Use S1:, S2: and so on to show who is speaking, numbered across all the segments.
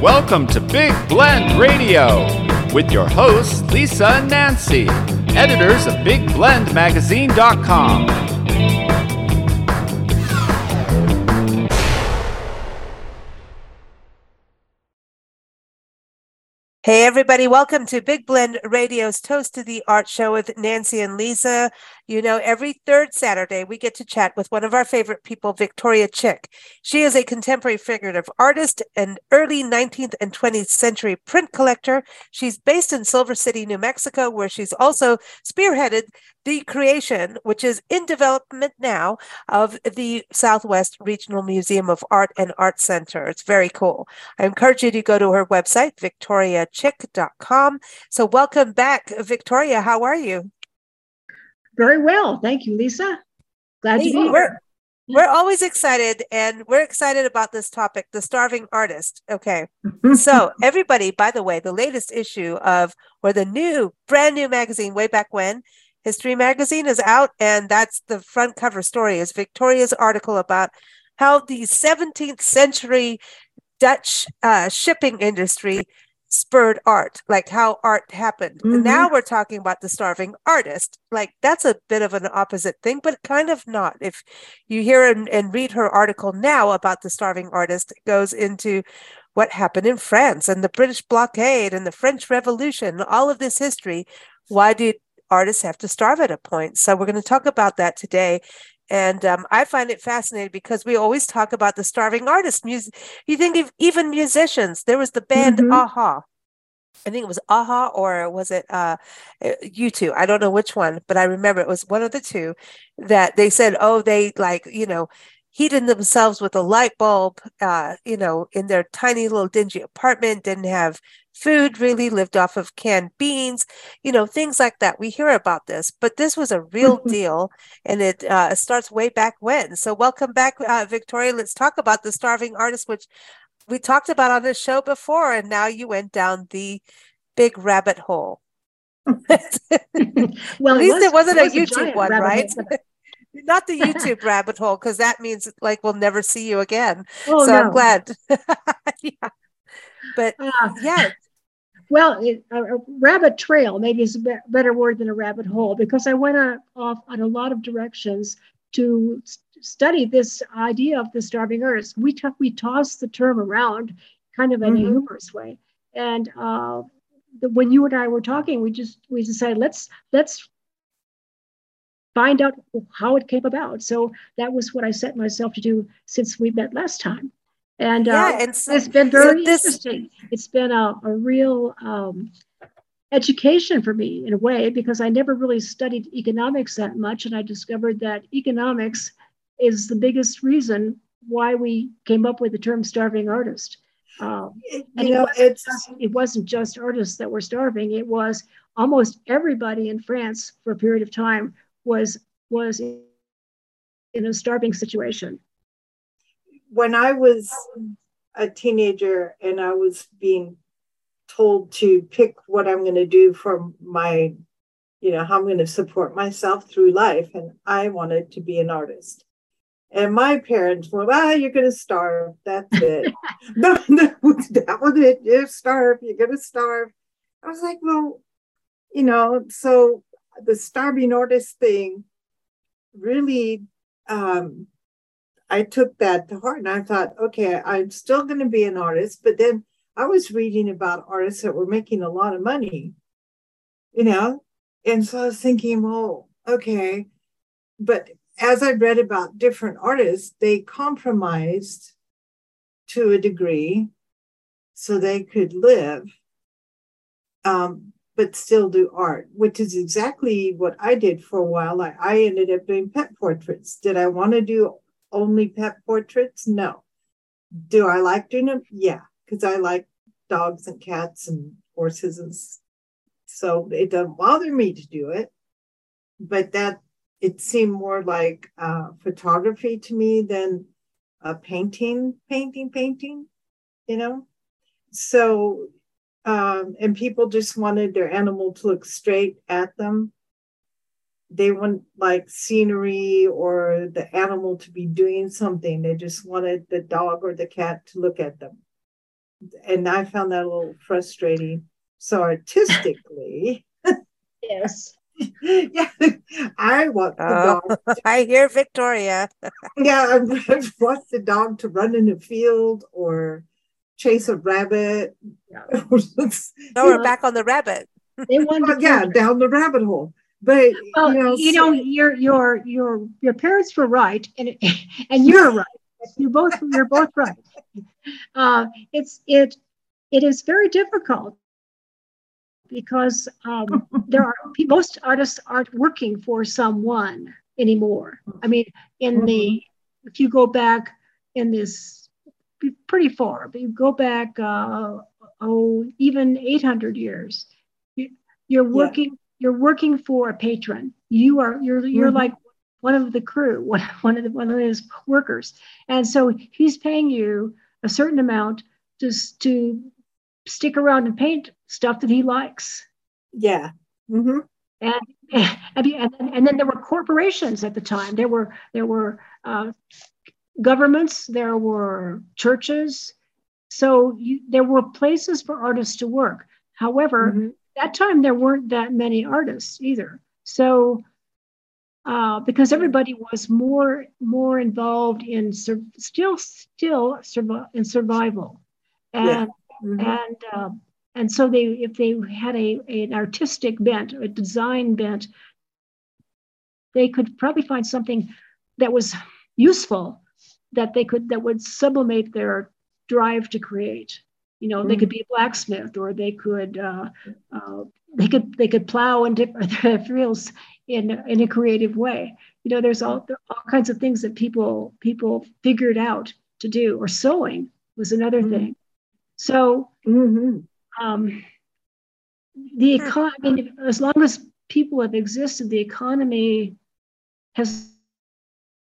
S1: Welcome to Big Blend Radio with your hosts, Lisa and Nancy, editors of BigBlendMagazine.com.
S2: Hey, everybody, welcome to Big Blend Radio's Toast to the Art Show with Nancy and Lisa. You know, every third Saturday, we get to chat with one of our favorite people, Victoria Chick. She is a contemporary figurative artist and early 19th and 20th century print collector. She's based in Silver City, New Mexico, where she's also spearheaded the creation, which is in development now, of the Southwest Regional Museum of Art and Art Center. It's very cool. I encourage you to go to her website, victoriachick.com. So, welcome back, Victoria. How are you?
S3: Very well. Thank you, Lisa. Glad to be
S2: here. We're always excited, and we're excited about this topic the starving artist. Okay. so, everybody, by the way, the latest issue of, or the new, brand new magazine, way back when, History Magazine is out, and that's the front cover story is Victoria's article about how the 17th century Dutch uh, shipping industry spurred art, like how art happened. Mm-hmm. Now we're talking about the starving artist. Like that's a bit of an opposite thing, but kind of not. If you hear and, and read her article now about the starving artist, it goes into what happened in France and the British blockade and the French Revolution, all of this history. Why did artists have to starve at a point? So we're going to talk about that today. And um, I find it fascinating because we always talk about the starving artist. Music. You think of even musicians. There was the band mm-hmm. a-ha. I think it was a-ha or was it uh, U2? I don't know which one, but I remember it was one of the two that they said, oh, they like, you know, heated themselves with a light bulb, uh, you know, in their tiny little dingy apartment, didn't have food really, lived off of canned beans, you know, things like that. We hear about this, but this was a real mm-hmm. deal and it uh, starts way back when. So, welcome back, uh, Victoria. Let's talk about the starving artist, which we talked about on the show before, and now you went down the big rabbit hole. well, at least it, was, it wasn't it was a YouTube a one, right? not the YouTube rabbit hole because that means like we'll never see you again. Oh, so no. I'm glad. yeah. But uh, yeah.
S3: Well, it, a, a, rabbit trail maybe is a be- better word than a rabbit hole because I went on, off on a lot of directions to study this idea of the starving artist. We t- we tossed the term around kind of in mm-hmm. a humorous way, and uh, the, when you and I were talking, we just we decided let's let's find out how it came about. So that was what I set myself to do since we met last time. And, yeah, uh, so, it's been very this... interesting. It's been a, a real um, education for me in a way because I never really studied economics that much. And I discovered that economics is the biggest reason why we came up with the term starving artist. Um, and you know, it, it's, it wasn't just artists that were starving, it was almost everybody in France for a period of time was was in a starving situation.
S4: When I was a teenager and I was being told to pick what I'm going to do for my, you know, how I'm going to support myself through life, and I wanted to be an artist. And my parents were, well, you're going to starve. That's it. no, no, that was it. You're starve. You're going to starve. I was like, well, you know, so the starving artist thing really um, I took that to heart and I thought, okay, I'm still going to be an artist. But then I was reading about artists that were making a lot of money, you know? And so I was thinking, well, okay. But as I read about different artists, they compromised to a degree so they could live. Um, but still do art, which is exactly what I did for a while. I, I ended up doing pet portraits. Did I want to do only pet portraits? No. Do I like doing them? Yeah, because I like dogs and cats and horses and so it doesn't bother me to do it. But that it seemed more like uh, photography to me than a painting, painting, painting, you know? So um, and people just wanted their animal to look straight at them. They want like scenery or the animal to be doing something. They just wanted the dog or the cat to look at them. and I found that a little frustrating. So artistically,
S3: yes,
S4: yeah, I want the
S2: Oh,
S4: dog.
S2: I hear Victoria.
S4: Yeah, I want the dog to run in a field or chase a rabbit.
S3: Yeah.
S2: No, we're back on the rabbit.
S3: they wanted
S4: Well,
S3: to
S4: yeah, down the rabbit hole. But
S3: Well,
S4: you know,
S3: you
S4: so-
S3: your your your your parents were right, and and you're right. You both you're both right. Uh, it's it it is very difficult because um, there are most artists aren't working for someone anymore. I mean, in the if you go back in this pretty far, but you go back uh, oh even 800 years, you, you're
S4: Yeah.
S3: working you're working for a patron. You are you're you're
S4: Mhm.
S3: like one of the crew, one, one of the one of his workers, and so he's paying you a certain amount just to stick around and paint stuff that he likes.
S4: yeah. Mm-hmm.
S3: And, and, and, then there were corporations at the time. There were there were uh, governments. There were churches. So you, there were places for artists to work. However,
S4: Mhm.
S3: That time there weren't that many artists either. So uh, because everybody was more more involved in sur- still still in survival, and
S4: Yeah. Mhm.
S3: and uh, and so they if they had a an artistic bent a design bent they could probably find something that was useful that they could that would sublimate their drive to create you know they could be a blacksmith or they could uh, uh, they could they could plow in different fields in in a creative way you know there's all, there all kinds of things that people people figured out to do or sewing was another
S4: Mhm.
S3: thing so
S4: Mhm.
S3: um, the economy, I mean, as long as people have existed, the economy has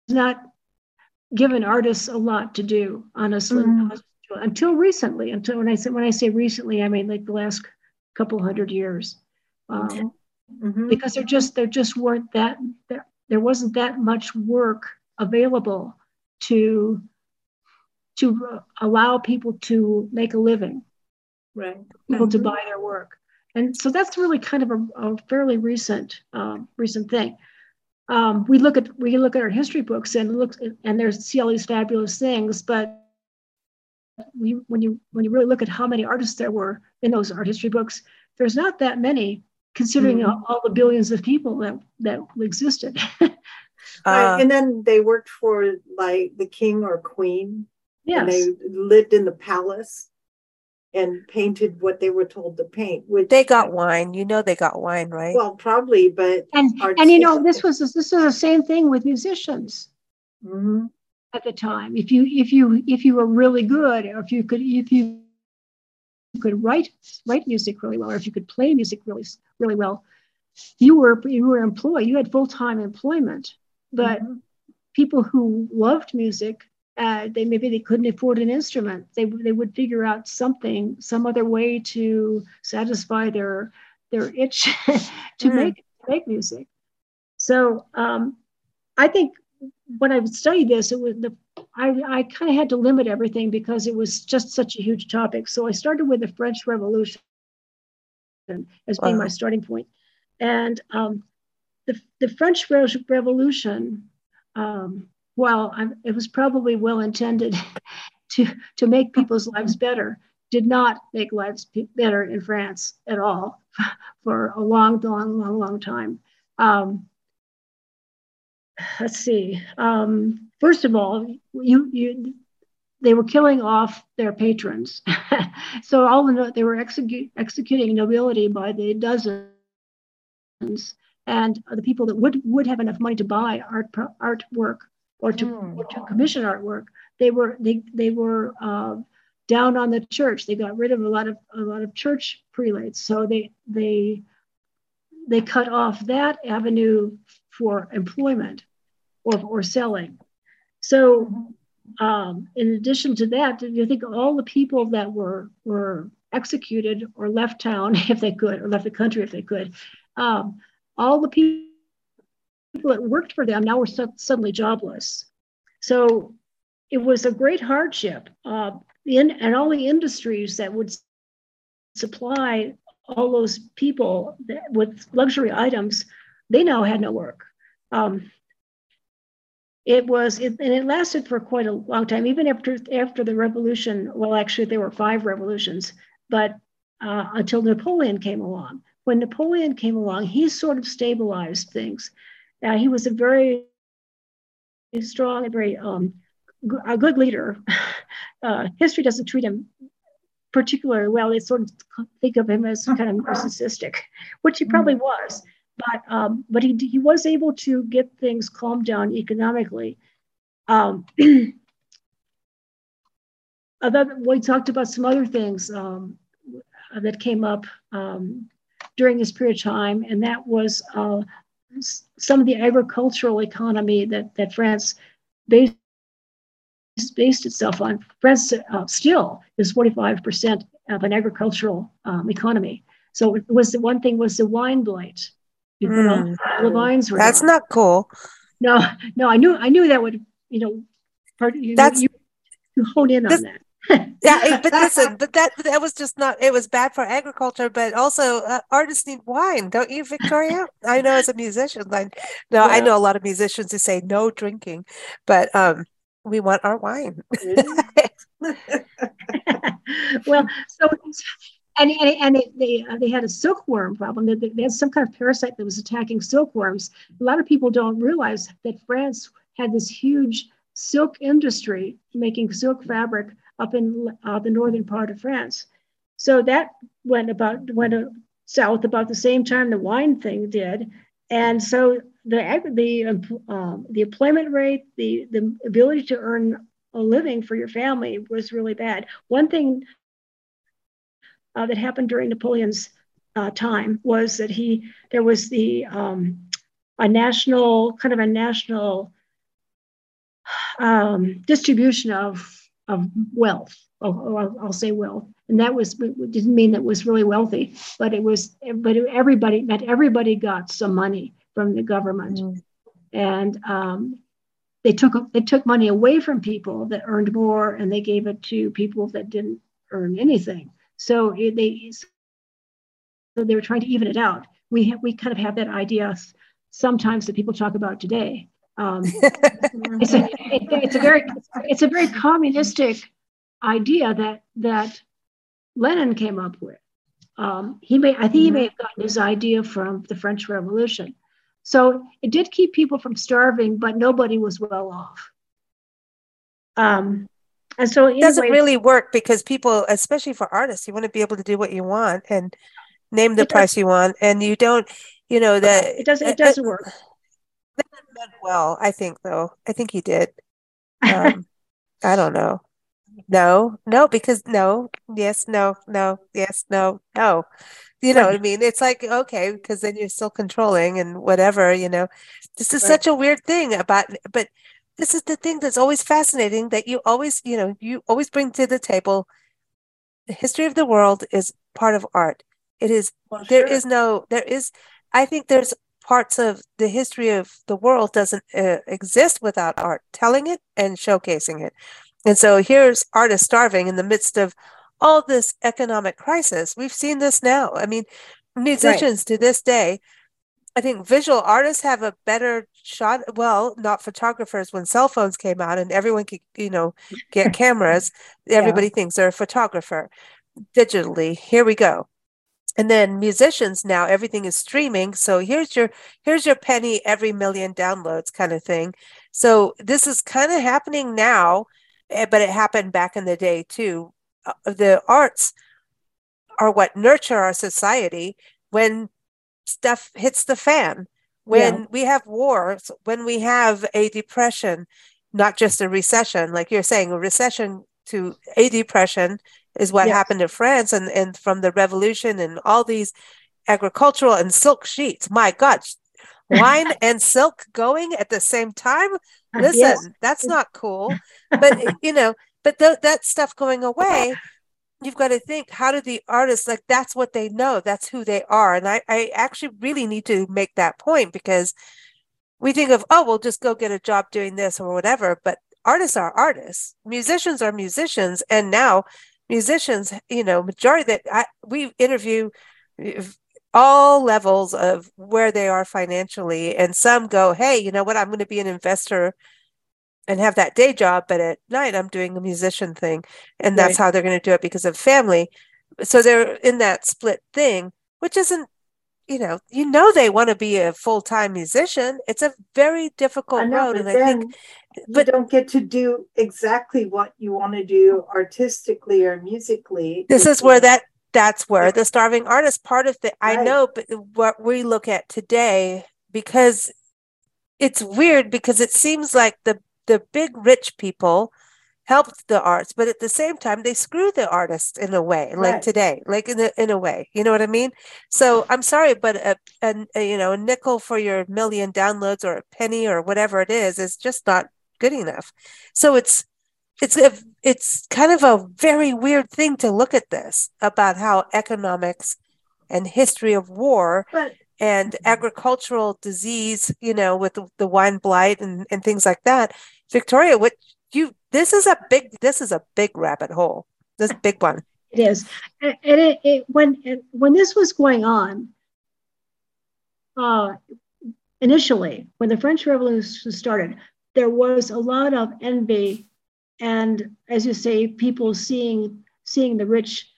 S3: not given artists a lot to do, honestly,
S4: Mhm.
S3: Until recently. Until when I say when I say recently, I mean like the last couple hundred years, um,
S4: Mhm.
S3: because there just there just weren't that there, there wasn't that much work available to to allow people to make a living
S4: Right.
S3: people to
S4: Mhm.
S3: buy their work. And so that's really kind of a, a fairly recent um, recent thing. Um, we look at we look at our history books and look and there's see all these fabulous things, but we, when you when you really look at how many artists there were in those art history books, there's not that many considering
S4: Mhm.
S3: all, all the billions of people that that existed.
S4: Right.
S2: Uh,
S4: and then they worked for like the king or queen, and
S3: yes.
S4: they lived in the palace and painted what they were told to paint. Which
S2: they got wine. You know they got wine, right?
S4: well, probably, but
S3: And and you know this was this was the same thing with musicians.
S4: Mhm.
S3: At the time. If you if you if you were really good, or if you could if you could write write music really well, or if you could play music really really well, you were you were employed. You had full time employment. But
S4: Mhm.
S3: people who loved music, uh, they maybe they couldn't afford an instrument. They they would figure out something, some other way to satisfy their their itch to
S2: Mm.
S3: make make music. So um, I think when I studied this, it was the I, I kind of had to limit everything because it was just such a huge topic. So I started with the French Revolution as being my starting point. And um, the, the French Re- Revolution, um, while I'm, it was probably well intended to, to make people's lives better, did not make lives better in France at all for a long, long, long, long time. Um, let's see. Um, first of all, you you they were killing off their patrons, so all the they were execute, executing nobility by the dozens, and the people that would would have enough money to buy art artwork or to
S2: Hmm.
S3: or to commission artwork, they were they they were uh, down on the church. They got rid of a lot of a lot of church prelates, so they they they cut off that avenue for employment or, or selling. So, um, in addition to that, you think all the people that were were executed or left town if they could, or left the country if they could, um, all the people that worked for them now were su- suddenly jobless. So, it was a great hardship. Uh, in, and all the industries that would supply all those people with luxury items, they now had no work. Um, it was, it, and it lasted for quite a long time, even after after the revolution. Well, actually, there were five revolutions, but uh, until Napoleon came along. When Napoleon came along, he sort of stabilized things. Uh, he was a very strong and very um, a good leader. Uh, history doesn't treat him particularly well. They sort of think of him as kind of narcissistic, which he probably was. But um, but he he was able to get things calmed down economically. Um, we talked about some other things um, that came up um, during this period of time, and that was uh, some of the agricultural economy that, that France based, based itself on. France uh, still is 45% of an agricultural um, economy. So it was the one thing was the wine blight. You know, the vines were
S2: That's
S3: down.
S2: not cool.
S3: no, no. I knew I knew that would you know, part, you,
S2: That's-
S3: you, you hone in
S2: This-
S3: on that.
S2: Yeah, but listen, but that that was just not. It was bad for agriculture, but also uh, artists need wine, don't you, Victoria? I know as a musician, like no, I know a lot of musicians who say no drinking, but um, we want our wine.
S3: well, so and and, and they they, uh, they had a silkworm problem. They, they had some kind of parasite that was attacking silkworms. A lot of people don't realize that France had this huge silk industry making silk fabric up in uh, the northern part of France. So that went about went uh, south about the same time the wine thing did, and so the the um, the employment rate, the the ability to earn a living for your family was really bad. One thing uh, that happened during Napoleon's uh, time was that he there was the um, a national kind of a national um, distribution of of wealth. Oh, I'll, I'll say wealth, and that was didn't mean that it was really wealthy, but it was but everybody that everybody got some money from the government,
S2: Mm.
S3: and um, they took they took money away from people that earned more, and they gave it to people that didn't earn anything. So they so they were trying to even it out. We ha- we kind of have that idea sometimes that people talk about today. Um, it's a it, it's a very it's a very communistic idea that that Lenin came up with. Um, he may I think he may have gotten his idea from the French Revolution. So it did keep people from starving, but nobody was well off. Um, and so
S2: It doesn't
S3: anyway,
S2: really work because people, especially for artists, you want to be able to do what you want and name the price you want, and you don't, you know, that
S3: it doesn't it doesn't work.
S2: meant well. I think though. I think he did. Um, I don't know. No, no, because no, yes, no, no, yes, no, no. You know what I mean? It's like, okay, because then you're still controlling and whatever, you know. This is
S3: Right.
S2: such a weird thing about, but this is the thing that's always fascinating that you always, you know, you always bring to the table. The history of the world is part of art. It is
S3: Well,
S2: there
S3: sure.
S2: is no there is i think there's parts of the history of the world doesn't uh, exist without art telling it and showcasing it and so here's artists starving in the midst of all this economic crisis we've seen this now i mean musicians to this day i think visual artists have a better shot well not photographers when cell phones came out and everyone could you know get cameras everybody thinks they're a photographer digitally. Here we go. And then musicians now everything is streaming. So here's your here's your penny every million downloads kind of thing. So this is kind of happening now eh, but it happened back in the day too. Uh, the arts are what nurture our society when stuff hits the fan when we have wars when we have a depression not just a recession like you're saying a recession to a depression is what
S3: Yes.
S2: happened to France and, and from the revolution and all these agricultural and silk sheets. My God, wine and silk going at the same time. Listen,
S3: Yes.
S2: that's not cool. But you know, but th- that stuff going away, you've got to think how do the artists like that's what they know, that's who they are. And I, I actually really need to make that point because we think of, oh, we'll just go get a job doing this or whatever. But artists are artists, musicians are musicians, and now musicians, you know, majority that I, we interview eh, all levels of where they are financially, and some go, hey, you know what, I'm going to be an investor and have that day job, but at night I'm doing the musician thing, and that's right. how they're going to do it because of family. So they're in that split thing, which isn't you know, you know they want to be a full time musician. It's a very difficult know, road, and I think
S4: but don't get to do exactly what you want to do artistically or musically.
S2: This is where that that's where the starving artist part of the right. I know, but what we look at today because it's weird because it seems like the the big rich people helped the arts, but at the same time they screw the artists in a way, like right. today, like in a in a way. You know what I mean? So I'm sorry, but a, a, a, you know a nickel for your million downloads or a penny or whatever it is is just not good enough. So it's it's a, it's kind of a very weird thing to look at this about how economics and history of war but, and agricultural disease, you know, with the, the wine blight and, and things like that. Victoria, what you this is a big this is a big rabbit hole. This big one.
S3: It is. And it, it when it, when this was going on uh initially when the french revolution started there was a lot of envy and as you say people seeing seeing the rich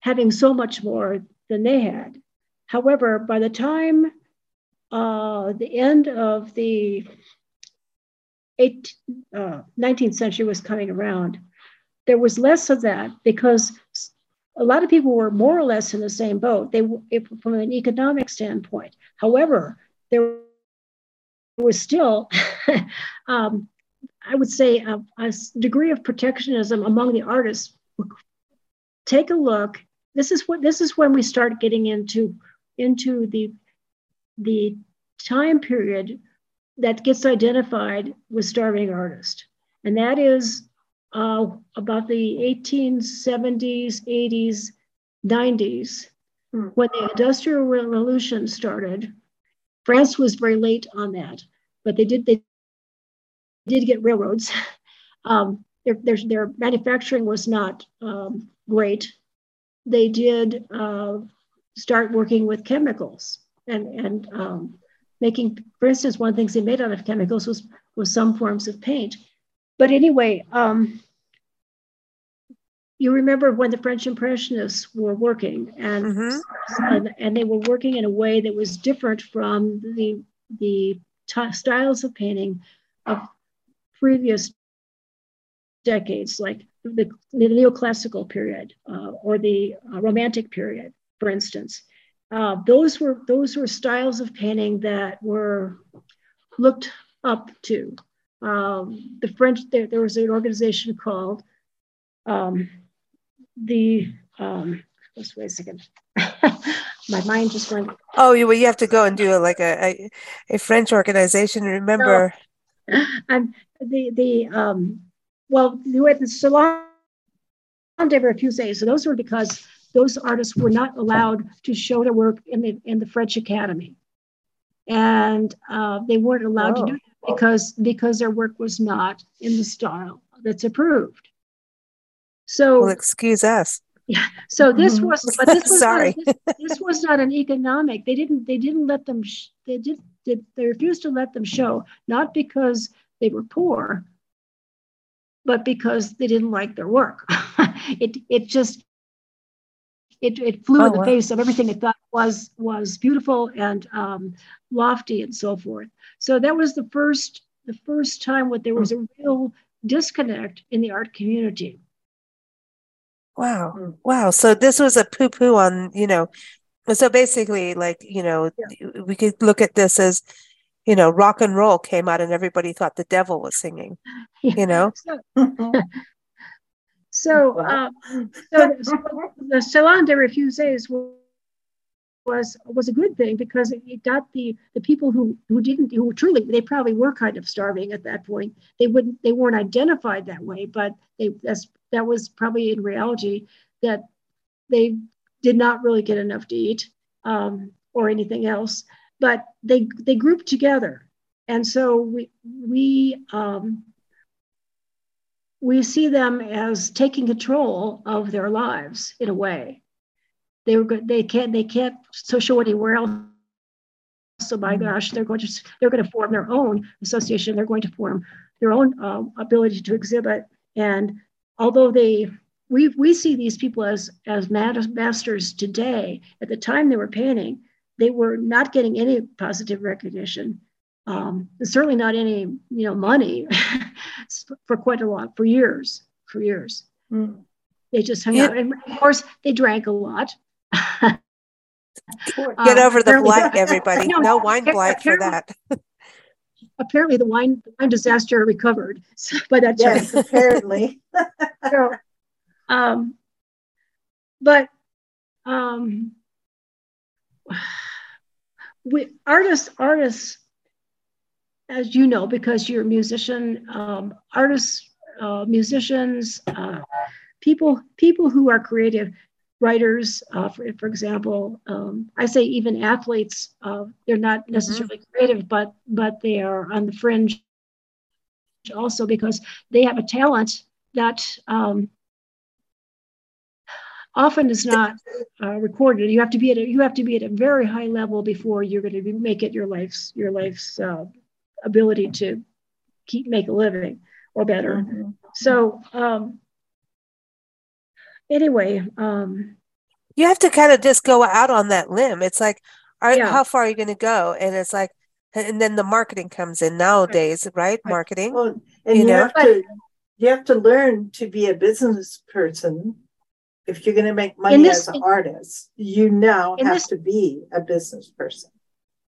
S3: having so much more than they had. However by the time uh, the end of the eight, uh, 19th century was coming around, there was less of that because a lot of people were more or less in the same boat. They if, from an economic standpoint. However, there was still, um, I would say, a, a, degree of protectionism among the artists. Take a look. This is what this is when we start getting into into the the time period that gets identified with starving artist. And that is uh, about the 1870s, 80s, 90s, hmm. when the Industrial Revolution started. France was very late on that, but they did they did get railroads. Um, their, their, their, manufacturing was not um, great. They did uh, start working with chemicals and and um, making, for instance, one of the things they made out of chemicals was, was some forms of paint. But anyway, um, you remember when the French Impressionists were working, and, mm-hmm. and, and they were working in a way that was different from the the t- styles of painting of previous decades, like the, the neoclassical period uh, or the uh, Romantic period, for instance. Uh, those were those were styles of painting that were looked up to. Um, the French there, there, was an organization called um, the um, let's wait a second. My mind just went.
S2: Oh, you well, you have to go and do like a a, a French organization. Remember,
S3: no. and the the um, well, the Salon des Refusés. So those were because those artists were not allowed to show their work in the in the French Academy, and uh, they weren't allowed oh. to do that because because their work was not in the style that's approved. So,
S2: well, excuse us.
S3: Yeah. So this was, but this was sorry. Not, this, this, was not an economic. They didn't. They didn't let them. Sh- they did. They, they refused to let them show, not because they were poor, but because they didn't like their work. it it just it, it flew oh, in the wow. face of everything it thought was was beautiful and um, lofty and so forth. So that was the first the first time what there was a real disconnect in the art community.
S2: Wow. Hmm. Wow. So this was a poo poo on, you know, so basically like, you know, yeah. we could look at this as, you know, rock and roll came out and everybody thought the devil was singing, yeah. you know? So,
S3: So, uh, so, so, the Salon des Refusés was was a good thing because it got the the people who who didn't who truly they probably were kind of starving at that point. They wouldn't they weren't identified that way, but they that's that was probably in reality that they did not really get enough to eat um, or anything else. But they they grouped together, and so we we um, we see them as taking control of their lives in a way. They were good. They can't. They can't show anywhere else. So my mm-hmm. gosh, they're going to they're going to form their own association. They're going to form their own uh, ability to exhibit. And although they we we see these people as as masters today, at the time they were painting, they were not getting any positive recognition. Um, certainly not any you know money for quite a lot for years for years. Mm. They just hung yeah. out, and of course they drank a lot.
S2: Get over the blight, everybody. No, no wine blight for that.
S3: apparently, the wine, the wine disaster recovered by that
S4: time. Yes, apparently.
S3: so, um, but um, we artists, artists, as you know, because you're a musician, um, artists, uh, musicians, uh, people, people who are creative writers, uh, for, for example, um, I say even athletes, uh, they're not mm-hmm. necessarily mm-hmm. creative, but but they are on the fringe also because they have a talent that um, often is not uh, recorded. You have to be at a, you have to be at a very high level before you're going to make it your life's your life's uh, ability to keep make a living or better. Mm-hmm. So um, anyway, um,
S2: you have to kind of just go out on that limb. It's like, are, yeah. how far are you going to go? And it's like, and then the marketing comes in nowadays, right? right? Marketing. Well,
S4: and you, you know? have to you have to learn to be a business person. If you're going to make money this, as an artist, you now have this, to be a business person.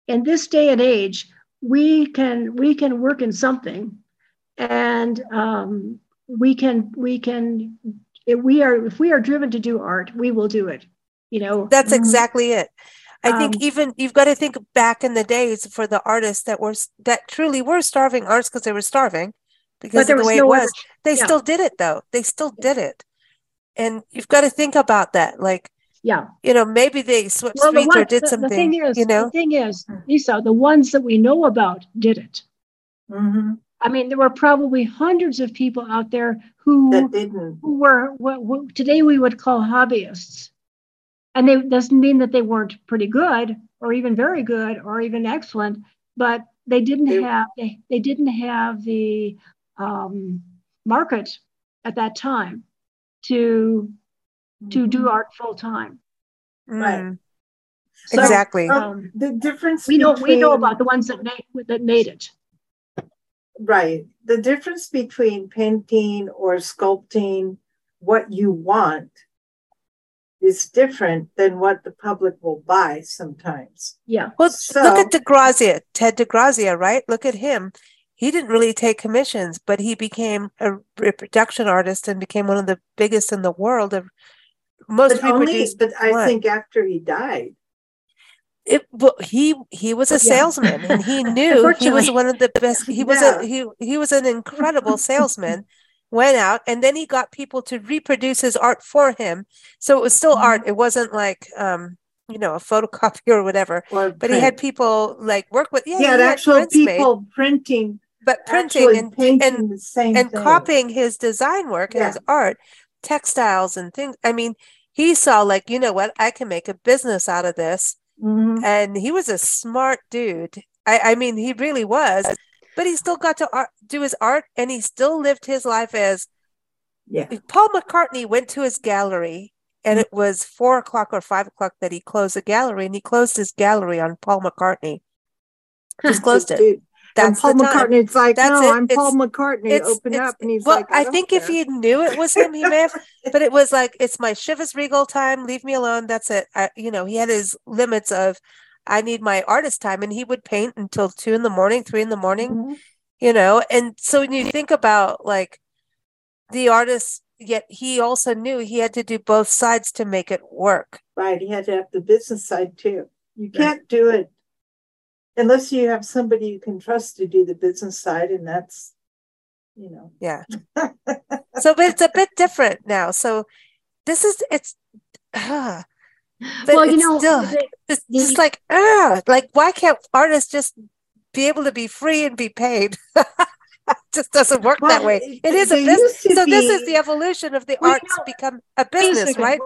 S3: In this day and age, we can we can work in something, and um, we can we can if we are if we are driven to do art we will do it you know?
S2: That's mm-hmm. exactly it. I um, think even you've got to think back in the days for the artists that were that truly were starving artists because they were starving because of the way no it was. other, they yeah. still did it though. They still did it. And you've got to think about that like
S3: yeah
S2: you know maybe they swept well, streets the one, or did the, something the thing is, you know
S3: the thing is lisa the ones that we know about did it mm-hmm. I mean, there were probably hundreds of people out there who, didn't. who were what, what, today we would call hobbyists. And they doesn't mean that they weren't pretty good or even very good or even excellent, but they didn't they, have they, they didn't have the um, market at that time to to do mm-hmm. art full time.
S4: Right. Mm.
S2: So, exactly.
S4: Um, the difference
S3: we know between... we know about the ones that made that made it.
S4: Right. The difference between painting or sculpting what you want is different than what the public will buy sometimes.
S3: Yeah.
S2: Well, so, look at DeGrazia, Ted DeGrazia, right? Look at him. He didn't really take commissions, but he became a reproduction artist and became one of the biggest in the world of most
S4: but only, but I think after he died.
S2: It well, he he was a salesman yeah. and he knew he was one of the best he was yeah. a he he was an incredible salesman went out and then he got people to reproduce his art for him. So it was still mm-hmm. art. It wasn't like um you know a photocopy or whatever. Or but he had people like work with
S4: yeah he had, he had actual people made, printing
S2: but printing and and, and copying his design work yeah. and his art textiles and things i mean he saw like you know what i can make a business out of this Mm-hmm. And he was a smart dude. I, I mean, he really was, but he still got to art, do his art and he still lived his life as
S4: yeah.
S2: Paul McCartney went to his gallery and it was four o'clock or five o'clock that he closed the gallery and he closed his gallery on Paul McCartney. Just closed it.
S4: That's and Paul McCartney. It's like, That's no, it. I'm it's, Paul McCartney. It's, Open it's, up, and he's well, like, I,
S2: I think care. if he knew it was him, he may have. but it was like, it's my Chivas Regal time. Leave me alone. That's it. I, you know, he had his limits of, I need my artist time, and he would paint until two in the morning, three in the morning. Mm-hmm. You know, and so when you think about like the artist, yet he also knew he had to do both sides to make it work.
S4: Right. He had to have the business side too. You can't right. do it unless you have somebody you can trust to do the business side and that's you know
S2: yeah so but it's a bit different now so this is it's uh, well you know still, it's just like uh, like why can't artists just be able to be free and be paid just doesn't work well, that way. It is a business. So be... this is the evolution of the arts know, become a business, right?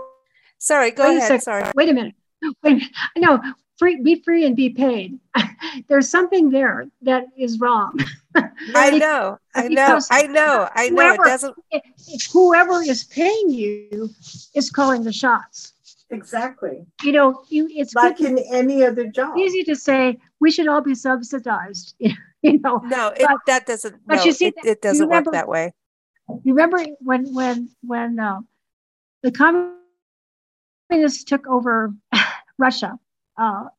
S2: Sorry, go wait ahead. Sorry.
S3: Wait a minute. Wait a minute. No, free, be free and be paid. There's something there that is wrong.
S2: I know, I know, I know, I know. Whoever, it doesn't.
S3: Whoever is paying you is calling the shots.
S4: Exactly.
S3: You know, you it's
S4: like in any other job.
S3: Easy to say we should all be subsidized. you know.
S2: No, it, but, that doesn't. But no, you see, it, it doesn't remember, work that way.
S3: You remember when when when uh, the communists took over Russia? Uh,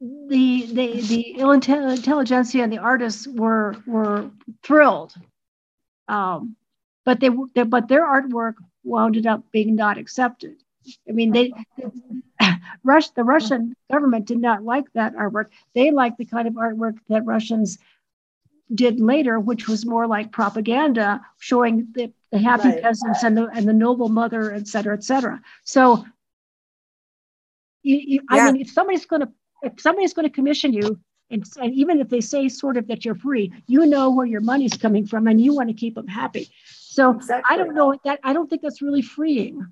S3: the the the intelligentsia and the artists were were thrilled, um, but they, they but their artwork wound up being not accepted. I mean, they, Rush, the Russian government did not like that artwork. They liked the kind of artwork that Russians did later, which was more like propaganda, showing the, the happy right. peasants and the and the noble mother, et cetera, et cetera. So, you, you, yeah. I mean, if somebody's going to if somebody's going to commission you, and, and even if they say sort of that you're free, you know where your money's coming from, and you want to keep them happy. So exactly. I don't know that I don't think that's really freeing.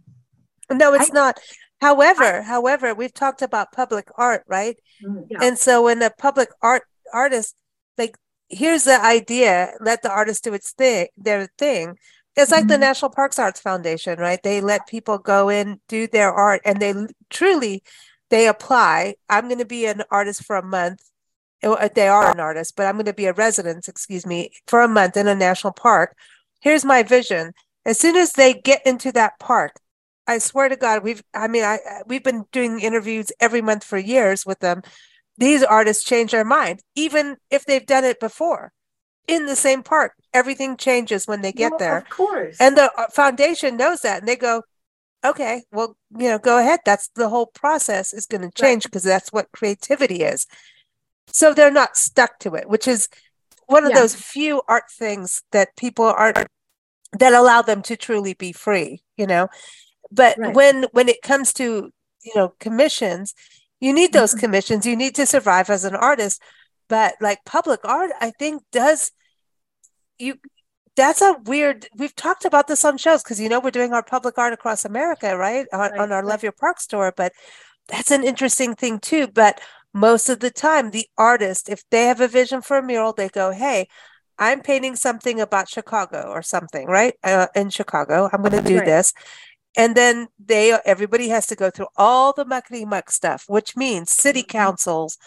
S2: No, it's I, not. However, I, however, we've talked about public art, right? Mm, yeah. And so when a public art artist, like, here's the idea: let the artist do its thing, their thing. It's like mm-hmm. the National Parks Arts Foundation, right? They let people go in, do their art, and they truly they apply. I'm going to be an artist for a month. Uh, they are an artist, but I'm going to be a resident, excuse me, for a month in a national park. Here's my vision. As soon as they get into that park, I swear to God, we've, I mean, I, we've been doing interviews every month for years with them. These artists change their mind, even if they've done it before in the same park. Everything changes when they get well, there.
S4: Of course.
S2: And the uh, foundation knows that. And they go, okay, well, you know, go ahead. That's the whole process is going to change because right. that's what creativity is. So they're not stuck to it, which is one of yeah. those few art things that people aren't that allow them to truly be free, you know. But right. when when it comes to, you know, commissions, you need those mm-hmm. commissions. You need to survive as an artist. But like public art, I think does you that's a weird we've talked about this on shows because you know we're doing our public art across america right on, right, on our right. love your Parks Tour but that's an interesting thing too but most of the time the artist if they have a vision for a mural they go hey i'm painting something about chicago or something right uh, in chicago i'm going to do right. this and then they everybody has to go through all the muckety muck stuff which means city mm-hmm. councils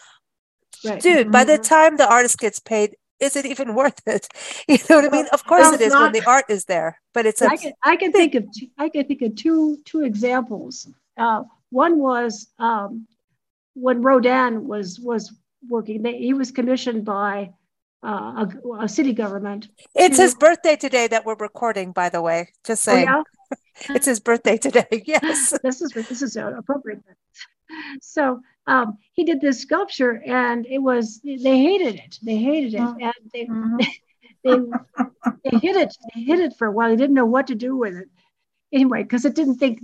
S2: Right. Dude, mm-hmm. by the mm-hmm. time the artist gets paid, is it even worth it? You know what I mean? Of course it is not, when the art is there, but it's.
S3: A, I can I can think of two, I can think of two two examples. Uh, one was um, when Rodin was was working. They, he was commissioned by uh, a, a, city government.
S2: It's to, his birthday today that we're recording, by the way. Just oh, saying. Oh, yeah? it's his birthday today. Yes.
S3: this is this is appropriate. So um, he did this sculpture and it was they hated it. They hated it. And they mm-hmm. they, they hid it. They hid it for a while. They didn't know what to do with it. Anyway because it didn't think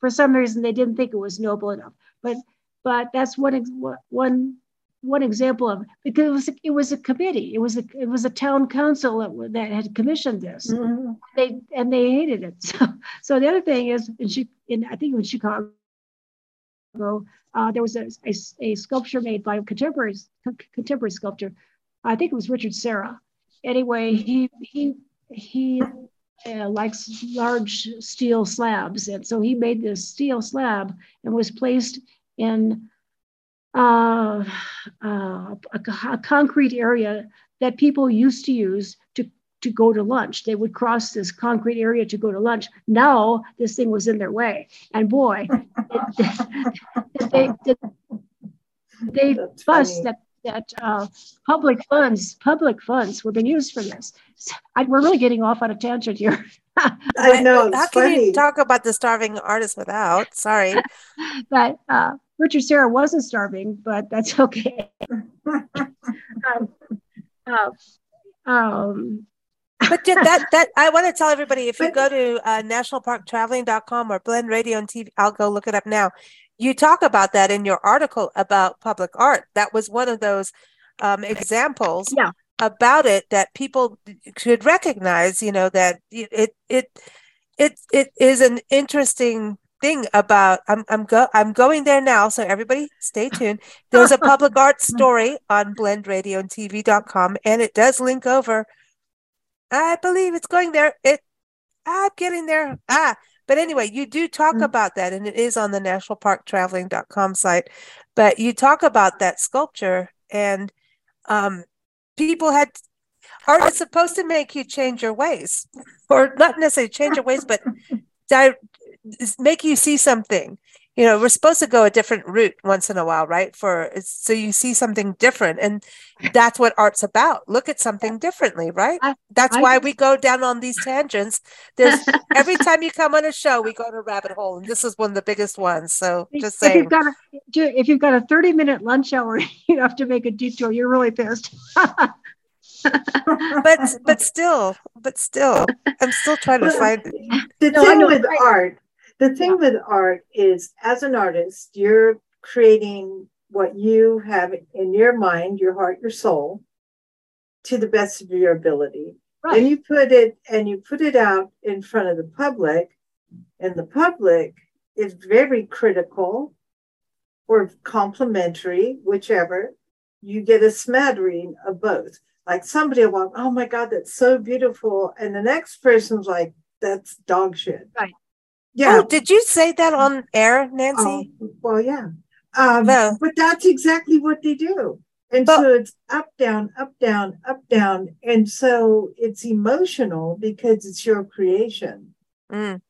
S3: for some reason they didn't think it was noble enough. But but that's one one one example of because it was a, it was a committee. It was a it was a town council that, that had commissioned this. Mm-hmm. they and they hated it. So so the other thing is in, in I think it was Chicago uh, there was a, a, a, sculpture made by a contemporary contemporary sculptor. I think it was Richard Serra. Anyway, he he he uh, likes large steel slabs, and so he made this steel slab and was placed in uh, uh, a, a concrete area that people used to use to to go to lunch. They would cross this concrete area to go to lunch. Now this thing was in their way, and boy, they they fuss that that uh, public funds public funds were being used for this. I, we're really getting off on a tangent here.
S4: I know.
S2: How can you talk about the starving artist without? Sorry,
S3: but uh, Richard Serra wasn't starving, but that's okay. um, uh, um,
S2: but that that I want to tell everybody if you go to uh, nationalparktraveling.com or Blend Radio and TV, I'll go look it up now. You talk about that in your article about public art. That was one of those um, examples
S3: yeah.
S2: about it that people should recognize, you know, that it it it it is an interesting thing about I'm I'm go I'm going there now, so everybody stay tuned. There's a public art story on blendradioandtv.com and it does link over. I believe it's going there. It I'm getting there. Ah, but anyway, you do talk mm-hmm. about that and it is on the nationalparktraveling.com site. But you talk about that sculpture and um people had art is supposed to make you change your ways or not necessarily change your ways but di- make you see something you know we're supposed to go a different route once in a while right? For so you see something different and that's what art's about. Look at something differently right? That's why we go down on these tangents. There's every time you come on a show we go to a rabbit hole and this is one of the biggest ones so just saying
S3: if you've got a, if you've got a 30 minute lunch hour you have to make a detour you're really pissed.
S2: But but still but still i'm still trying to find
S4: the no, thing with art the thing yeah. with art is as an artist you're creating what you have in your mind your heart your soul to the best of your ability right. and you put it and you put it out in front of the public and the public is very critical or complimentary whichever you get a smattering of both like somebody will walk, oh my God, that's so beautiful. And the next person's like, that's dog shit.
S3: Right.
S2: Yeah. Oh, did you say that on air, Nancy?
S4: Oh, well, yeah. Um, no. But that's exactly what they do. And but, so it's up, down, up, down, up, down. And so it's emotional because it's your creation.
S2: Mm.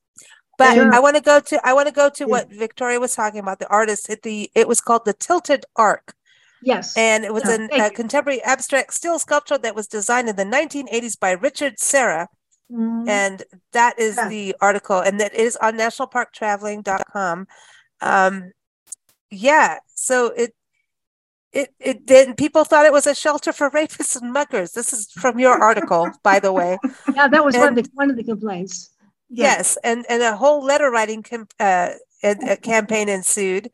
S2: But and, I want to go to I want to go to yeah. what Victoria was talking about. The artist at the it was called the Tilted Arc.
S3: Yes.
S2: And it was an, a contemporary abstract steel sculpture that was designed in the 1980s by Richard Serra. Mm. And that is yeah. the article, and that is on nationalparktraveling.com. Um, yeah, so it it it then people thought it was a shelter for rapists and muggers. This is from your article, by the way.
S3: Yeah, that was and, one of the one of the complaints.
S2: Yes, and and a whole letter writing com- uh, a, a campaign ensued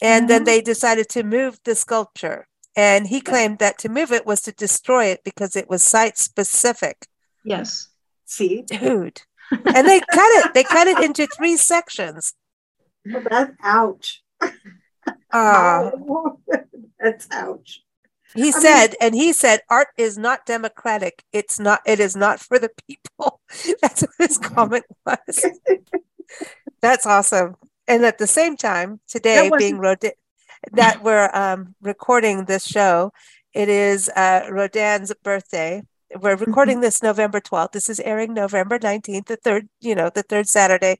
S2: and mm-hmm. then they decided to move the sculpture. And he claimed that to move it was to destroy it because it was site specific.
S3: Yes.
S4: See?
S2: Dude. and they cut it. They cut it into three sections.
S4: Well, that's ouch.
S2: Uh,
S4: that's ouch.
S2: He I said, mean, and he said, art is not democratic. It's not, it is not for the people. That's what his comment was. That's awesome and at the same time, today being Rodin, that we're um, recording this show, it is uh, Rodin's birthday. We're mm-hmm. recording this November 12th. This is airing November 19th, the third, you know, the third Saturday.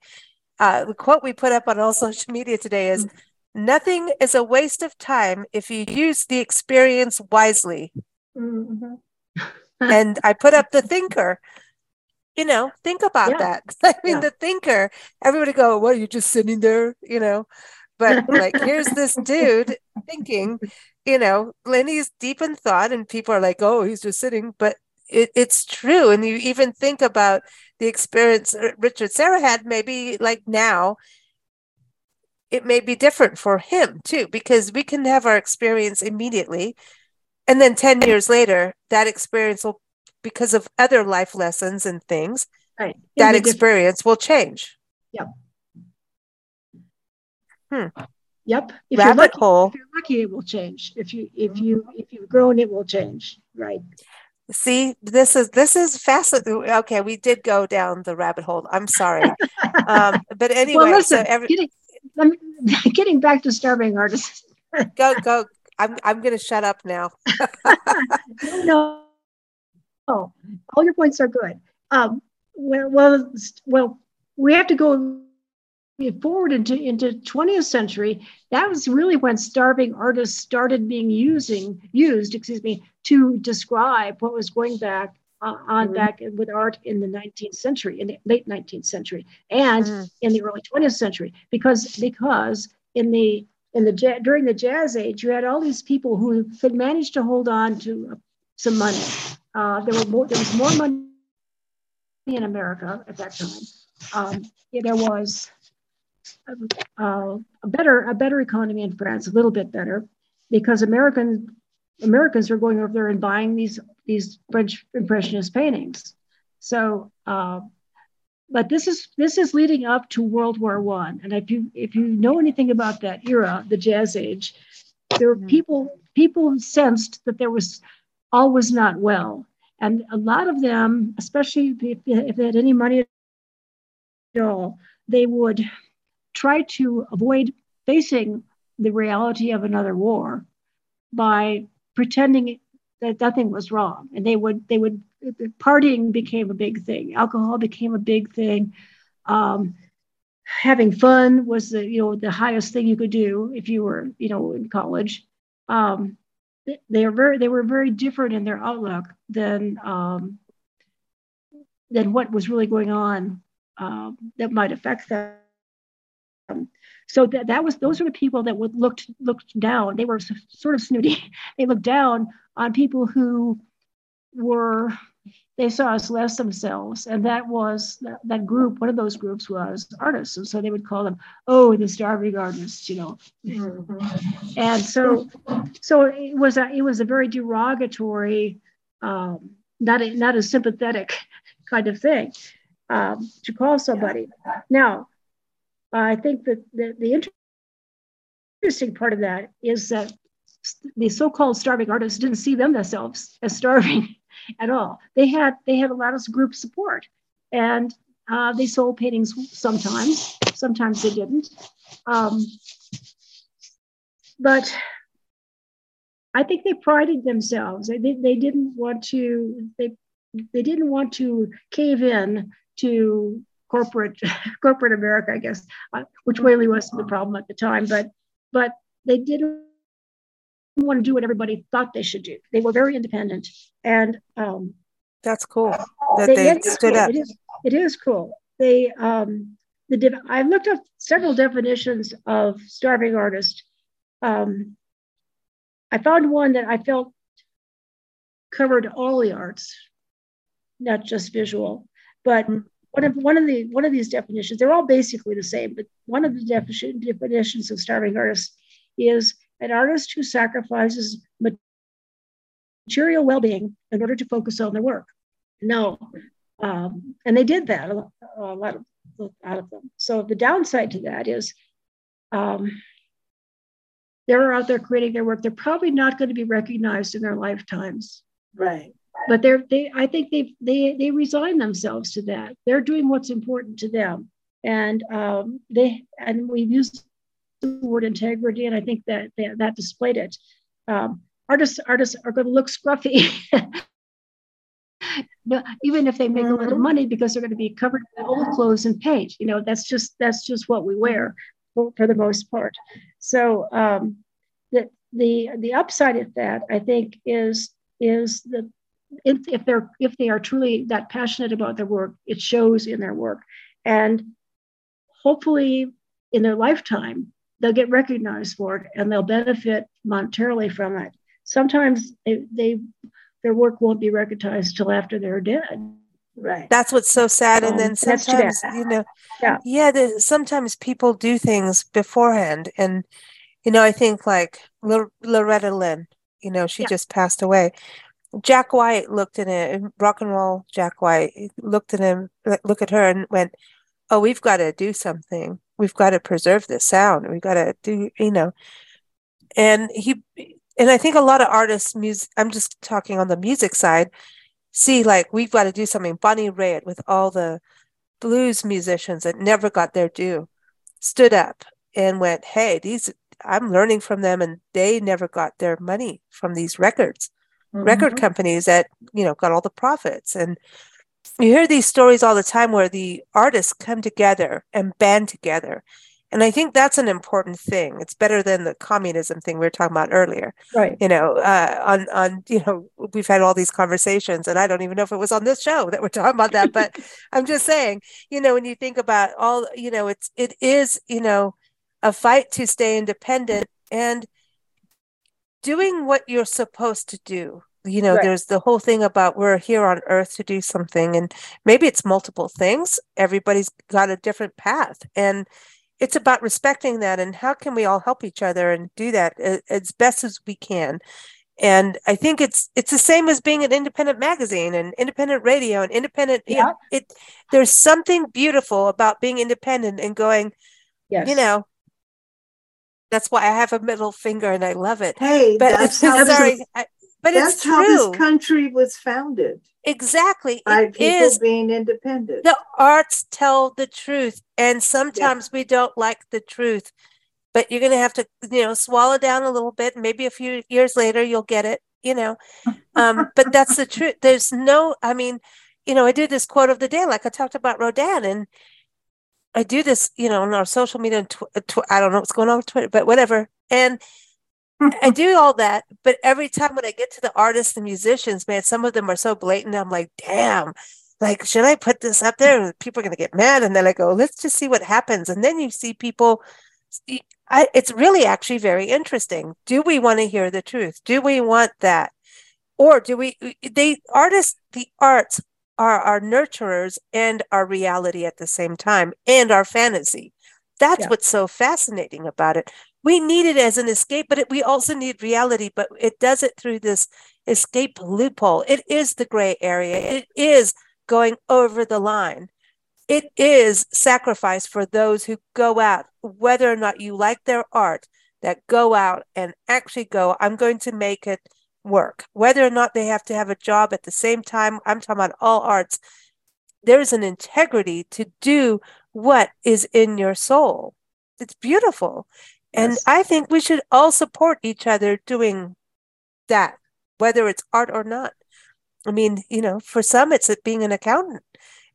S2: Uh, the quote we put up on all social media today is mm-hmm. Nothing is a waste of time if you use the experience wisely. Mm-hmm. and I put up the thinker you know think about yeah. that i mean yeah. the thinker everybody go well you're just sitting there you know but like here's this dude thinking you know lenny's deep in thought and people are like oh he's just sitting but it, it's true and you even think about the experience richard serra had maybe like now it may be different for him too because we can have our experience immediately and then 10 years later that experience will because of other life lessons and things, right. that experience different. will change.
S3: Yep.
S2: Hmm.
S3: Yep.
S2: If Rabbit
S3: you're lucky,
S2: hole.
S3: If you're lucky, it will change. If you if you if you've grown, it will change. Right.
S2: See, this is this is fascinating. Okay, we did go down the rabbit hole. I'm sorry, um, but anyway, well, listen, so every-
S3: getting, getting back to starving artists.
S2: go go. I'm I'm going to shut up now.
S3: no, Oh, all your points are good. Um, well, well, well, we have to go forward into into 20th century. That was really when starving artists started being using used, excuse me, to describe what was going back uh, on mm-hmm. back with art in the 19th century, in the late 19th century, and mm-hmm. in the early 20th century, because because in the in the during the jazz age, you had all these people who had managed to hold on to some money uh, there were more. There was more money in America at that time. Um, yeah, there was uh, a, better a better economy in France, a little bit better, because American Americans are going over there and buying these these French impressionist paintings. So, uh, but this is this is leading up to World War One, and if you if you know anything about that era, the Jazz Age, there were mm-hmm. people people sensed that there was all was not well, and a lot of them, especially if, if they had any money at all, they would try to avoid facing the reality of another war by pretending that nothing was wrong. And they would they would partying became a big thing. Alcohol became a big thing. Um, having fun was the you know the highest thing you could do if you were you know in college. Um, they are very they were very different in their outlook than um, than what was really going on um, that might affect them so that, that was those were the people that would looked looked down. They were sort of snooty. they looked down on people who were they saw as less themselves, and that was that, that group. One of those groups was artists, and so they would call them, "Oh, the starving artists," you know. Mm-hmm. And so, so it was a it was a very derogatory, um, not a, not a sympathetic kind of thing um, to call somebody. Now, I think that the, the interesting part of that is that the so-called starving artists didn't see them themselves as starving at all. They had they had a lot of group support, and uh, they sold paintings sometimes. Sometimes they didn't. Um, but I think they prided themselves. They, they didn't want to they they didn't want to cave in to corporate corporate America, I guess, uh, which really wasn't the problem at the time. But but they didn't want to do what everybody thought they should do. They were very independent, and um,
S2: that's cool that they, they stood
S3: cool.
S2: up.
S3: It is, it is cool. They um, the I looked up several definitions of starving artist. Um, I found one that I felt covered all the arts, not just visual. But mm one of one of the one of these definitions they're all basically the same but one of the definition, definitions of starving artists is an artist who sacrifices material well-being in order to focus on their work. No um, and they did that a, a lot of of them. So the downside to that is um, they're out there creating their work. They're probably not going to be recognized in their lifetimes.
S4: Right
S3: but they're they i think they they they resign themselves to that. They're doing what's important to them. And um, they and we've used the word integrity and i think that that, that displayed it. Um, artists artists are going to look scruffy. Even if they make a little mm-hmm. money because they're going to be covered in old clothes and paint you know that's just that's just what we wear for, for the most part. So um, the the the upside of that i think is is the if, if they're if they are truly that passionate about their work, it shows in their work, and hopefully in their lifetime they'll get recognized for it and they'll benefit monetarily from it. Sometimes they, they their work won't be recognized till after they're dead.
S2: Right. That's what's so sad. Um, and then sometimes, you know, yeah, yeah the, sometimes people do things beforehand. And, you know, I think like Loretta Lynn, you know, she yeah. just passed away. Jack White looked at him, rock and roll Jack White looked at him, look at her and went, Oh, we've got to do something. We've got to preserve this sound. We've got to do, you know. And he, and I think a lot of artists, music, I'm just talking on the music side, see like we've got to do something. Bonnie Raitt with all the blues musicians that never got their due stood up and went, Hey, these, I'm learning from them and they never got their money from these records mm-hmm. record companies that you know got all the profits. And you hear these stories all the time where the artists come together and band together. And i think that's an important thing. It's better than the communism thing we were talking about earlier.
S3: Right.
S2: You know uh, on on you know we've had all these conversations and i don't even know if it was on this show that we're talking about that but i'm just saying you know when you think about all you know it's it is you know a fight to stay independent and doing what you're supposed to do you know right. there's the whole thing about we're here on earth to do something and maybe it's multiple things everybody's got a different path and it's about respecting that and how can we all help each other and do that as best as we can and i think it's it's the same as being an independent magazine and independent radio and independent yeah. You know, it there's something beautiful about being independent and going yes. you know that's why i have a middle finger and i love it.
S4: Hey but that's how sorry. this, I, but that's it's how this country was founded.
S2: Exactly.
S4: By it people is, being independent.
S2: The arts tell the truth and sometimes yeah. we don't like the truth. But you're going to have to you know swallow down a little bit. Maybe a few years later you'll get it you know. Um, but that's the truth. There's no i mean you know i do this quote of the day like i talked about rodin and i do this you know on our social media tw- tw- i don't know what's going on with twitter but whatever and i do all that but every time when i get to the artists and musicians man some of them are so blatant i'm like damn like should i put this up there people are going to get mad and then i go let's just see what happens and then you see people I, it's really actually very interesting. Do we want to hear the truth? Do we want that? Or do we, they, artists, the arts are our nurturers and our reality at the same time and our fantasy. That's yeah. what's so fascinating about it. We need it as an escape, but it, we also need reality, but it does it through this escape loophole. It is the gray area. It is going over the line it is sacrifice for those who go out, whether or not you like their art, that go out and actually go, I'm going to make it work. Whether or not they have to have a job at the same time, I'm talking about all arts. There's an integrity to do what is in your soul. It's beautiful. Yes. And I think we should all support each other doing that, whether it's art or not. I mean, you know, for some, it's being an accountant.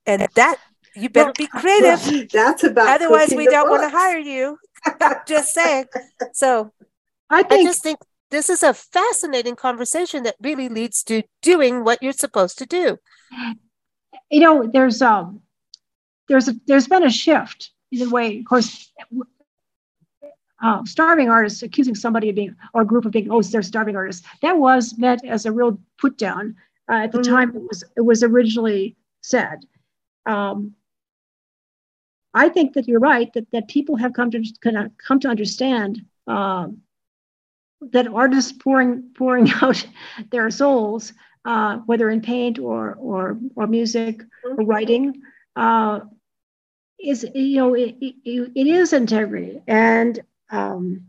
S2: And that you better be creative.
S4: That's about
S2: otherwise we don't want to hire you. just saying. So I, think, I just think this is a fascinating conversation that really leads to doing what you're supposed to do.
S3: You know, there's um there's a there's been a shift in the way, of course, uh, starving artists accusing somebody of being or a group of being oh they're starving artists that was meant as a real put down uh, at the mm-hmm. time it was it was originally said um, I think that you're right that, that people have come to kind of come to understand um, that artists pouring pouring out their souls, uh, whether in paint or or or music or writing, uh, is you know it, it, it is integrity, and um,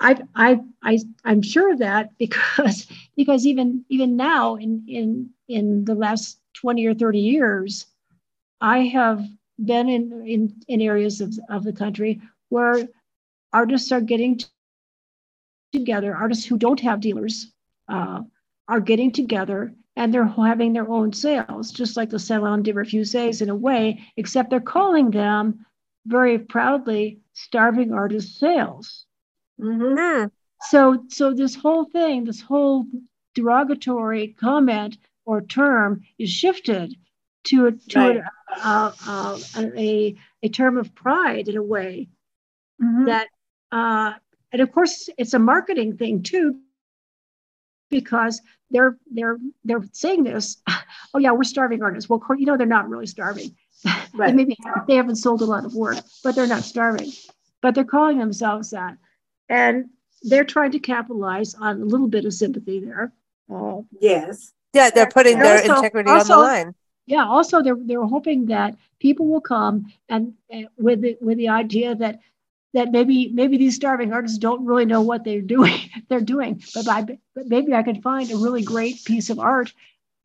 S3: I I I I'm sure of that because because even even now in in in the last twenty or thirty years, I have been in, in, in areas of, of the country where artists are getting together, artists who don't have dealers uh, are getting together and they're having their own sales, just like the Salon des Refusés in a way, except they're calling them very proudly starving artist sales. Mm-hmm. So, so this whole thing, this whole derogatory comment or term is shifted to, a, to right uh, uh, a, a term of pride in a way mm-hmm. that, uh, and of course, it's a marketing thing too, because they're they're they're saying this. Oh yeah, we're starving artists. Well, you know they're not really starving. Right. they maybe they haven't sold a lot of work, but they're not starving. But they're calling themselves that, and they're trying to capitalize on a little bit of sympathy there.
S4: Uh, yes.
S2: Yeah, they're putting their also, integrity also, on the line
S3: yeah also they're, they're hoping that people will come and, and with the, with the idea that that maybe maybe these starving artists don't really know what they're doing they're doing but, I, but maybe i could find a really great piece of art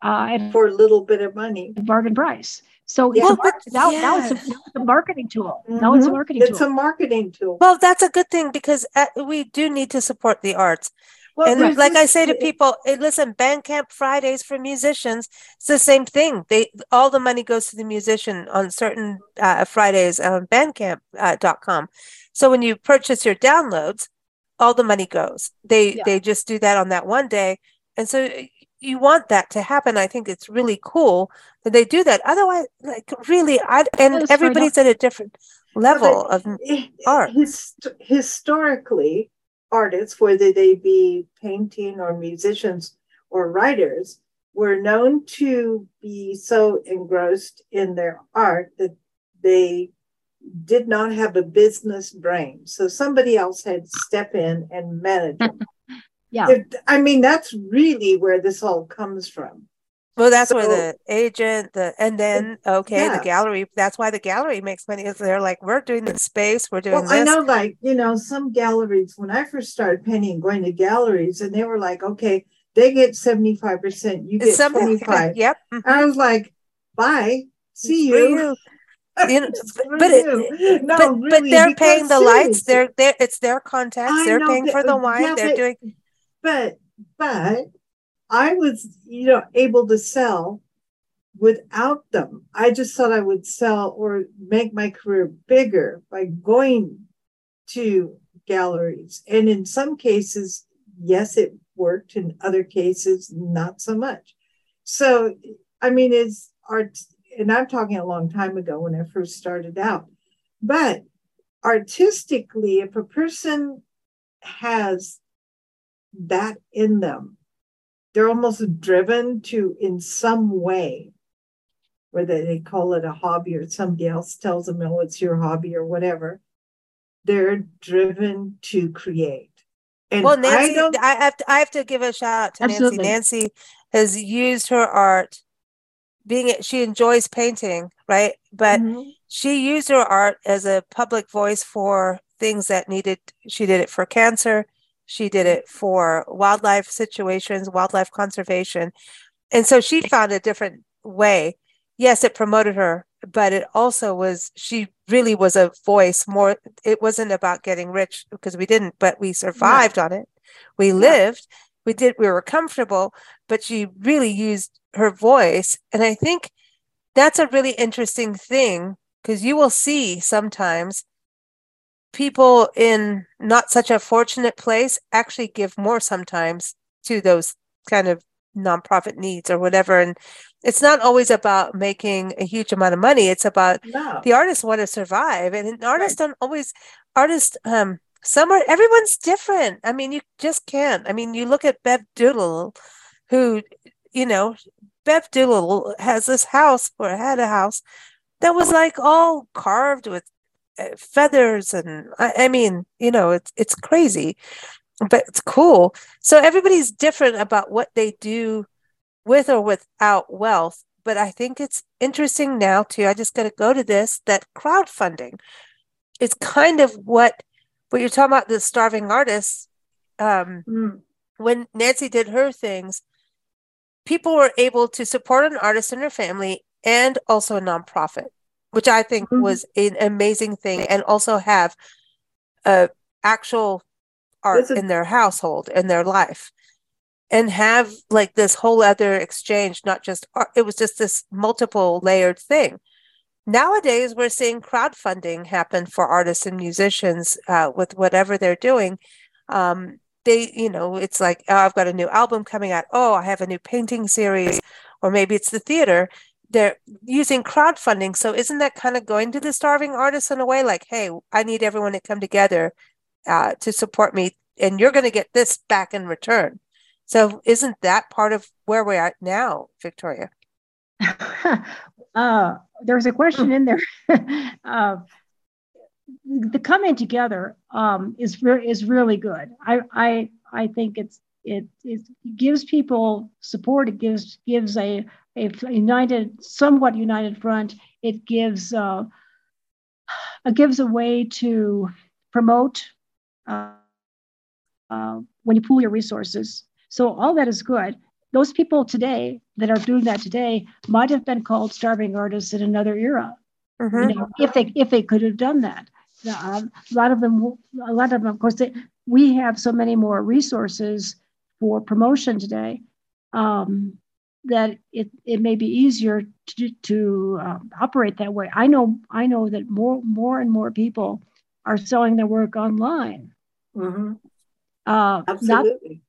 S3: uh,
S4: for a little bit of money
S3: bargain price so yeah. well, a, now, yeah. now, it's a, now, it's a, marketing tool. Mm-hmm. Now it's a marketing
S4: it's
S3: tool.
S4: a marketing tool.
S2: Well, that's a good thing because uh, we do need to support the arts. Well, and like I say to people, hey, listen, Bandcamp Fridays for musicians, it's the same thing. They all the money goes to the musician on certain uh, Fridays on Bandcamp.com. Uh, so when you purchase your downloads, all the money goes. They yeah. they just do that on that one day, and so you want that to happen. I think it's really cool that they do that. Otherwise, like really, I and everybody's at a different level of art.
S4: His, historically, artists, whether they be painting or musicians or writers, were known to be so engrossed in their art that they did not have a business brain. So somebody else had to step in and manage them.
S3: Yeah.
S4: If, I mean, that's really where this all comes from.
S2: Well, that's
S4: So-
S2: where the agent, the and then okay,
S4: Yeah.
S2: the gallery. That's why the gallery makes money. Is they're like, we're doing the space, we're doing
S4: Well,
S2: this.
S4: I know, like, you know, some galleries, when I first started painting, going to galleries, and they were like, okay, they get 75%, you get
S2: like
S4: 25
S2: Yep. mhm.
S4: I was like, bye, see
S2: For
S4: you.
S2: You know, but it-
S4: no,
S2: but but they're paying the lights. They're they're it's their contacts.
S4: I
S2: They're
S4: know
S2: paying for the
S4: uh,
S2: wine.
S4: yeah,
S2: they're
S4: but-
S2: doing
S4: but but I was, you know, able to sell without them. I just thought I would sell or make my career bigger by going to galleries. And in some cases, yes, it worked. In other cases, not so much. So, I mean, it's art, and I'm talking a long time ago when I first started out. But artistically, if a person has that in them, they're almost driven to, in some way, whether they call it a hobby or somebody else tells them, oh, it's your hobby or whatever, they're driven to create. And
S2: well,
S4: I
S2: Nancy,
S4: don't,
S2: I, have to, I have to give a shout out to
S3: Absolutely.
S2: Nancy. Nancy has used her art. Being she enjoys painting, right? But
S4: Mhm.
S2: she used her art as a public voice for things that needed. She did it for cancer. She did it for wildlife situations, wildlife conservation, and so she found a different way. Yes, it promoted her, but it also was. She really was a voice. More, it wasn't about getting rich because we didn't, but we survived on it. We lived. We did. We were comfortable, but she really used her voice, and I think that's a really interesting thing because you will see sometimes people in not such a fortunate place actually give more sometimes to those kind of nonprofit needs or whatever. And it's not always about making a huge amount of money. It's about
S4: no.
S2: the artists want to survive. And artists don't always artists um some are everyone's different. I mean you just can't. I mean you look at Bev Doolittle who you know Bev Doolittle has this house or had a house that was like all carved with feathers and I, I mean you know it's it's crazy but it's cool so everybody's different about what they do with or without wealth but i think it's interesting now too i just got to go to this that crowdfunding is kind of what what you're talking about the starving artists um
S4: Mm.
S2: when nancy did her things people were able to support an artist and her family and also a nonprofit which i think
S4: Mhm.
S2: was an amazing thing and also have uh actual art
S4: is-
S2: in their household in their life. And have like this whole other exchange not just art it was just this multiple layered thing. Nowadays we're seeing crowdfunding happen for artists and musicians uh, with whatever they're doing. Um, they you know it's like oh, i've got a new album coming out. Oh i have a new painting series. Or maybe it's the theater they're using crowdfunding so isn't that kind of going to the starving artists in a way like hey i need everyone to come together uh, to support me and you're going to get this back in return so isn't that part of where we're at now victoria
S3: uh, there's a question in there. uh, the coming together um, is re- is really good. I I I think it's it it gives people support. It gives gives a a united, somewhat united front. It gives uh, it gives a way to promote uh, uh, when you pool your resources. So all that is good. Those people today that are doing that today might have been called starving artists in another era.
S2: Mhm.
S3: You know, if they if they could have done that. Um, a lot of them, a lot of them, of course, they, we have so many more resources for promotion today um, that it, it may be easier to, to um, operate that way. I know I know that more more and more people are selling their work online,
S4: Mhm.
S3: uh, not
S4: Absolutely.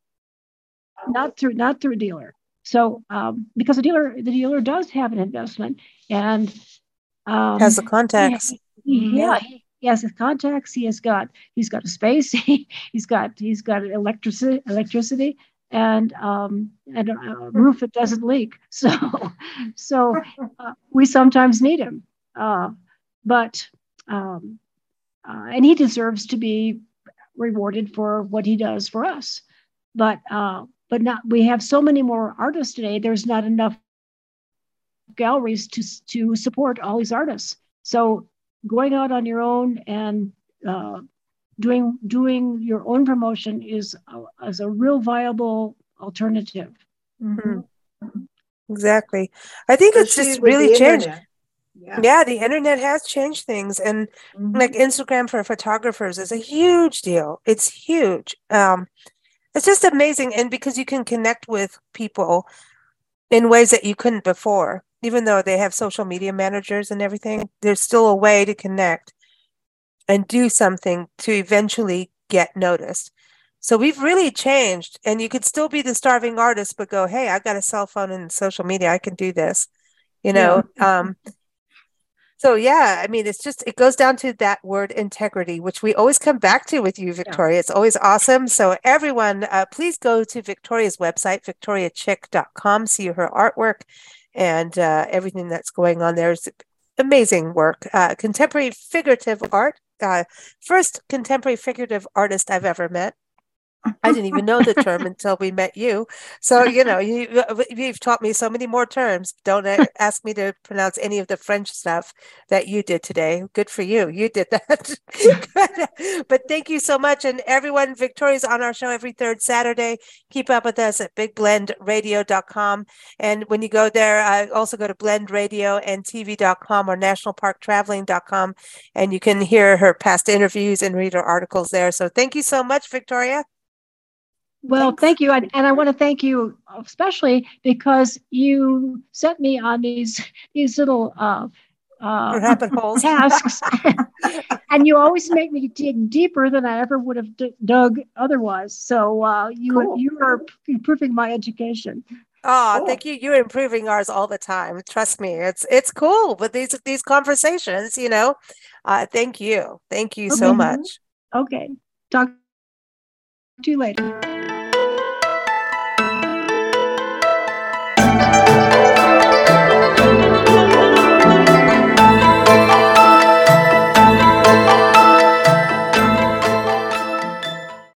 S3: not through not through a dealer. So um, because the dealer the dealer does have an investment and um,
S2: has the contacts
S3: he- yeah,
S4: Yeah.
S3: He, has his contacts. He has got he's got a space. He, he's got he's got electricity electricity and um, and a, a roof that doesn't leak. So so uh, we sometimes need him, uh, but um, uh, and he deserves to be rewarded for what he does for us. but uh, but not we have so many more artists today. There's not enough galleries to to support all these artists. So going out on your own and uh, doing doing your own promotion is a, is a real viable alternative.
S2: Mm-hmm. Exactly. I think it's just really changed. Yeah. yeah. the internet has changed things and mm-hmm. like Instagram for photographers is a huge deal. It's huge. Um it's just amazing and because you can connect with people in ways that you couldn't before. Even though they have social media managers and everything, there's still a way to connect and do something to eventually get noticed. So we've really changed, and you could still be the starving artist, but go, hey, I got a cell phone and social media, I can do this, you know. Yeah. Um, so yeah, I mean, it's just it goes down to that word integrity, which we always come back to with you, Victoria. Yeah. It's always awesome. So everyone, uh, please go to Victoria's website, victoriachick.com, see her artwork and uh, everything that's going on there is amazing work. Uh, contemporary figurative art. Uh, first contemporary figurative artist I've ever met. I didn't even know the term until we met you. So, you know, you, you've taught me so many more terms. Don't ask me to pronounce any of the French stuff that you did today. Good for you. You did that. but thank you so much. And everyone, Victoria's on our show every third Saturday. Keep up with us at bigblendradio.com. And when you go there, uh, also go to blendradio and tv.com or nationalparktraveling.com. And you can hear her past interviews and read her articles there. So thank you so much, Victoria.
S3: Well, Thanks. thank you. And, and I want to thank you especially because you sent me on these these little uh, uh, tasks, and you always make me dig deeper than I ever would have d- dug otherwise. So uh, you cool. you are improving my education.
S2: Oh, cool. thank you. You're improving ours all the time. Trust me, it's it's cool with these these conversations. You know, uh, thank you, thank you okay. so much.
S3: Okay, talk to you later.